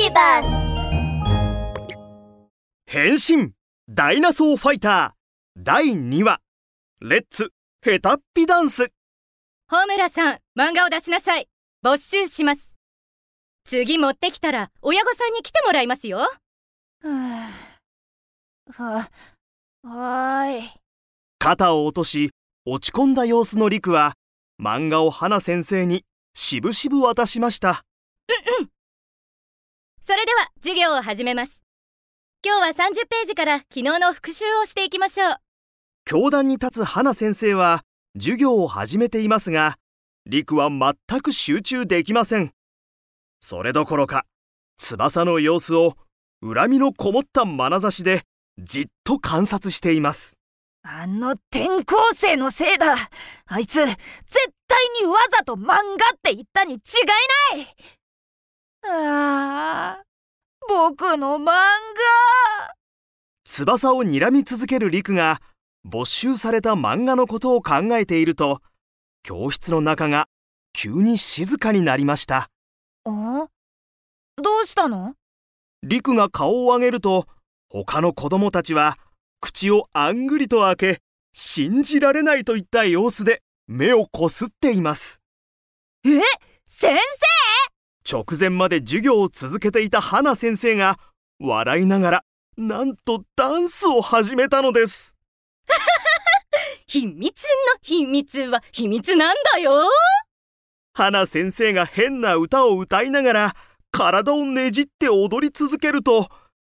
ビバス変身ダイナソーファイター第2話。レッツヘタッピダンス。ホムラさん漫画を出しなさい。没収します。次持ってきたら親御さんに来てもらいますよ。はあ、は、い。肩を落とし落ち込んだ様子のリクは漫画を花先生にしぶしぶ渡しましたそれでは授業を始めます。今日は30ページから昨日の復習をしていきましょう。教壇に立つ花先生は授業を始めていますがリクは全く集中できません。それどころか翼の様子を恨みのこもった眼差しでじっと観察しています。あの転校生のせいだ。あいつ、絶対にわざと漫画って言ったに違いないああ、僕の漫画。翼を睨み続けるリクが没収された漫画のことを考えていると教室の中が急に静かになりました。あどうしたの？リクが顔を上げると他の子供たちは口をあんぐりと開け信じられないといった様子で目をこすっています。え？先直前まで授業を続けていた花先生が笑いながらなんとダンスを始めたのです。秘密の秘密は秘密なんだよ。花先生が変な歌を歌いながら体をねじって踊り続けると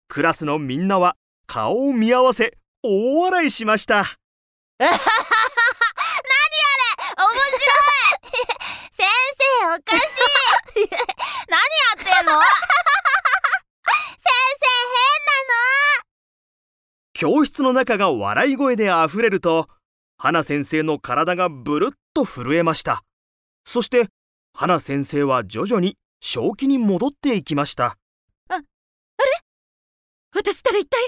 クラスのみんなは顔を見合わせ大笑いしました。面白い。先生おかしい何やってんの？先教室の中が笑い声であふれると花先生の体がブルッと震えました。そして花先生は徐々に正気に戻っていきました。私ったら一体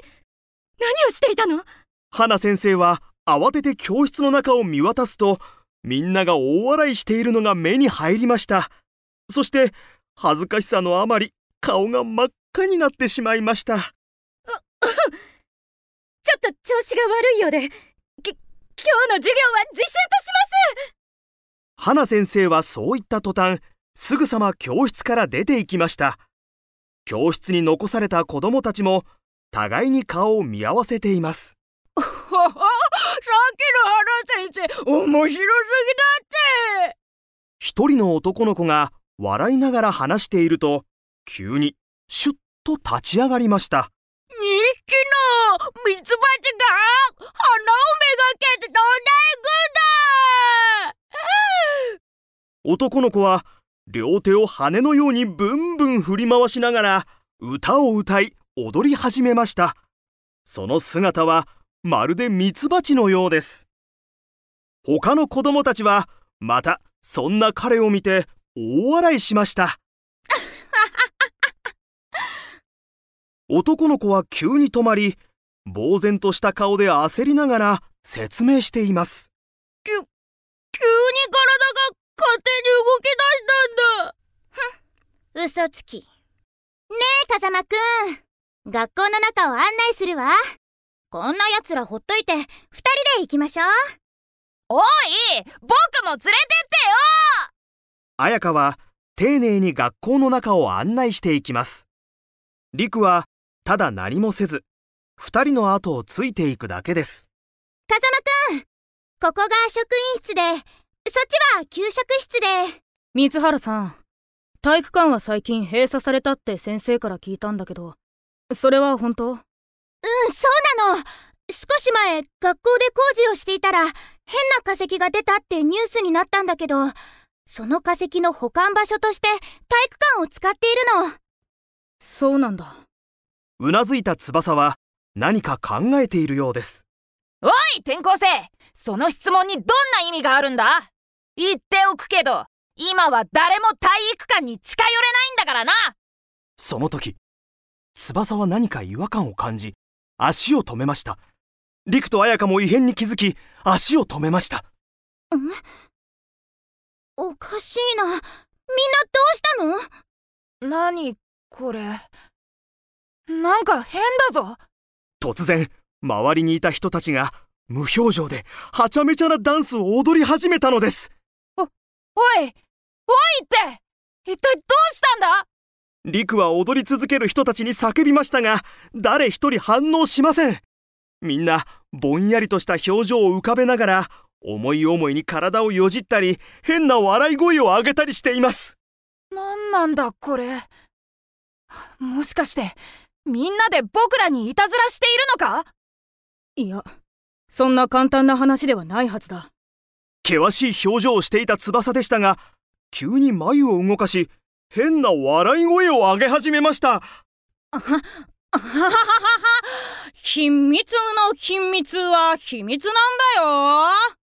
何をしていたの？花先生は慌てて教室の中を見渡すとみんなが大笑いしているのが目に入りました。そして恥ずかしさのあまり顔が真っ赤になってしまいました。ちょっと調子が悪いようでき今日の授業は自習とします。花先生はそう言った途端すぐさま教室から出て行きました。教室に残された子供たちも互いに顔を見合わせています。さっきの花先生面白すぎだって。一人の男の子が笑いながら話していると急にシュッと立ち上がりました。2匹のミツバチが花をめがけて飛んでいくんだ。男の子は両手を羽のようにブンブン振り回しながら歌を歌い踊り始めました。その姿はまるでミツバチのようです。他の子供たちはまたそんな彼を見て大笑いしました。男の子は急に止まり呆然とした顔で焦りながら説明しています。急に体が勝手に動き出したんだ。嘘つき。ねえ風間くん。学校の中を案内するわ。こんな奴らほっといて二人で行きましょう。おい僕も連れてってよ彩香は丁寧に学校の中を案内していきます。陸はただ何もせず二人の後をついていくだけです。風間くんここが職員室でそっちは給食室で。水原さん体育館は最近閉鎖されたって先生から聞いたんだけどそれは本当？うんそうなの。少し前学校で工事をしていたら変な化石が出たってニュースになったんだけどその化石の保管場所として体育館を使っているの。そうなんだ。うなずいた翼は何か考えているようです。おい転校生。その質問にどんな意味があるんだ？言っておくけど今は誰も体育館に近寄れないんだからな。その時翼は何か違和感を感じ足を止めました。陸と彩香も異変に気づき足を止めました。ん？おかしいな。みんなどうしたの？何これ？なんか変だぞ。突然周りにいた人たちが無表情ではちゃめちゃなダンスを踊り始めたのです。おいおいって！一体どうしたんだ？リクは踊り続ける人たちに叫びましたが誰一人反応しません。みんなぼんやりとした表情を浮かべながら思い思いに体をよじったり変な笑い声を上げたりしています。何なんだこれ。もしかしてみんなで僕らにいたずらしているのか？いやそんな簡単な話ではないはずだ。険しい表情をしていた翼でしたが急に眉を動かし変な笑い声を上げ始めました。あはははは秘密の秘密は秘密なんだよ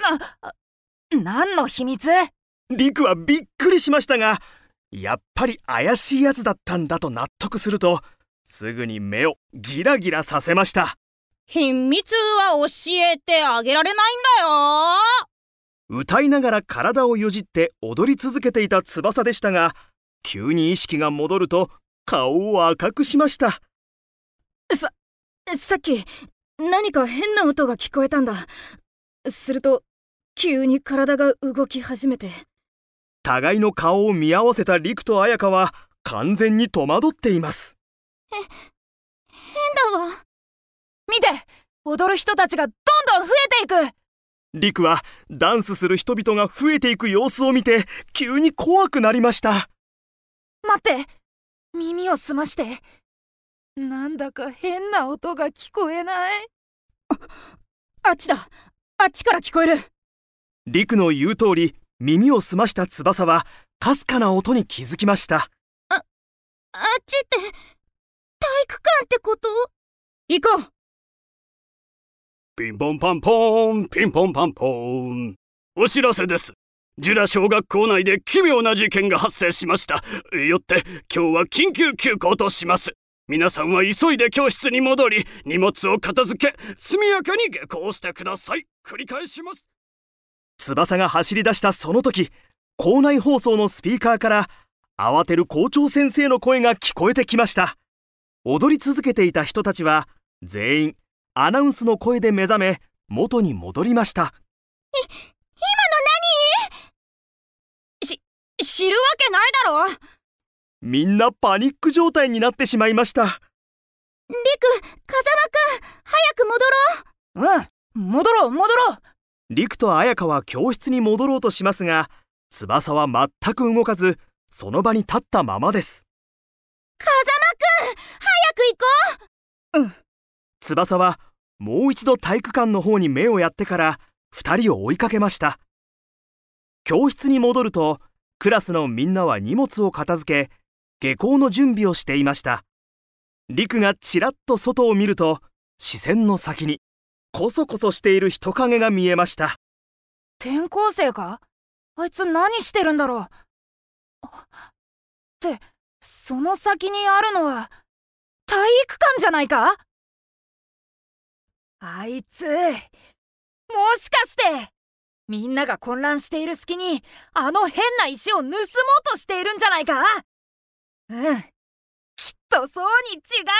な何の秘密？リクはびっくりしましたがやっぱり怪しいやつだったんだと納得するとすぐに目をギラギラさせました。秘密は教えてあげられないんだよ。歌いながら体をよじって踊り続けていた翼でしたが急に意識が戻ると顔を赤くしました。ささっき何か変な音が聞こえたんだ。すると急に体が動き始めて。互いの顔を見合わせた陸と綾香は完全に戸惑っています。え変だわ。見て踊る人たちがどんどん増えていく。リクはダンスする人々が増えていく様子を見て急に怖くなりました。待って。耳を澄まして。なんだか変な音が聞こえない。ああっちだ。あっちから聞こえるリクの言う通り耳を澄ました翼はかすかな音に気づきましたあっちって体育館ってこと？行こうピンポンパンポーン、ピンポンパンポーン。お知らせです。ジュラ小学校内で奇妙な事件が発生しました。よって今日は緊急休校とします。皆さんは急いで教室に戻り、荷物を片付け、速やかに下校してください。繰り返します。翼が走り出したその時、校内放送のスピーカーから慌てる校長先生の声が聞こえてきました。踊り続けていた人たちは全員アナウンスの声で目覚め元に戻りました。い今の何？し知るわけないだろ？みんなパニック状態になってしまいました。リク風間くん早く戻ろう。うん戻ろう戻ろうリクと綾香は教室に戻ろうとしますが翼は全く動かずその場に立ったままです。風間くん早く行こう。うん。翼はもう一度体育館の方に目をやってから2人を追いかけました。教室に戻るとクラスのみんなは荷物を片付け下校の準備をしていました。リクがちらっと外を見ると視線の先にコソコソしている人影が見えました。転校生か？あいつ何してるんだろう？ってその先にあるのは体育館じゃないか？あいつもしかしてみんなが混乱している隙にあの変な石を盗もうとしているんじゃないか？うん。きっとそうに違いな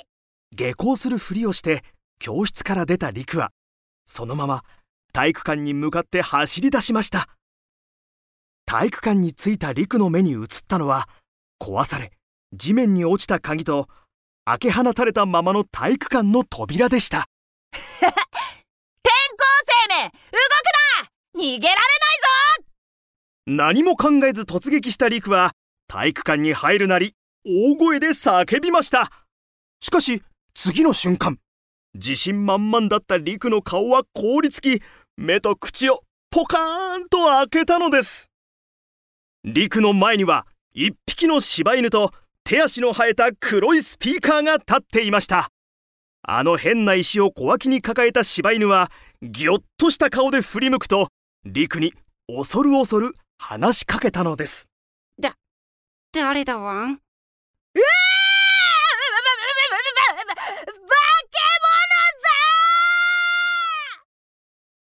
い！下校するふりをして教室から出たリクはそのまま体育館に向かって走り出しました。体育館に着いたリクの目に映ったのは壊され地面に落ちた鍵と開け放たれたままの体育館の扉でした。転校生め動くな逃げられないぞ。何も考えず突撃したリクは体育館に入るなり大声で叫びました。しかし次の瞬間自信満々だったリクの顔は凍りつき目と口をポカーンと開けたのです。リクの前には一匹の柴犬と手足の生えた黒いスピーカーが立っていました。あの変な石を小脇に抱えた柴犬はぎょっとした顔で振り向くとリクに恐る恐る話しかけたのです。だ誰だわん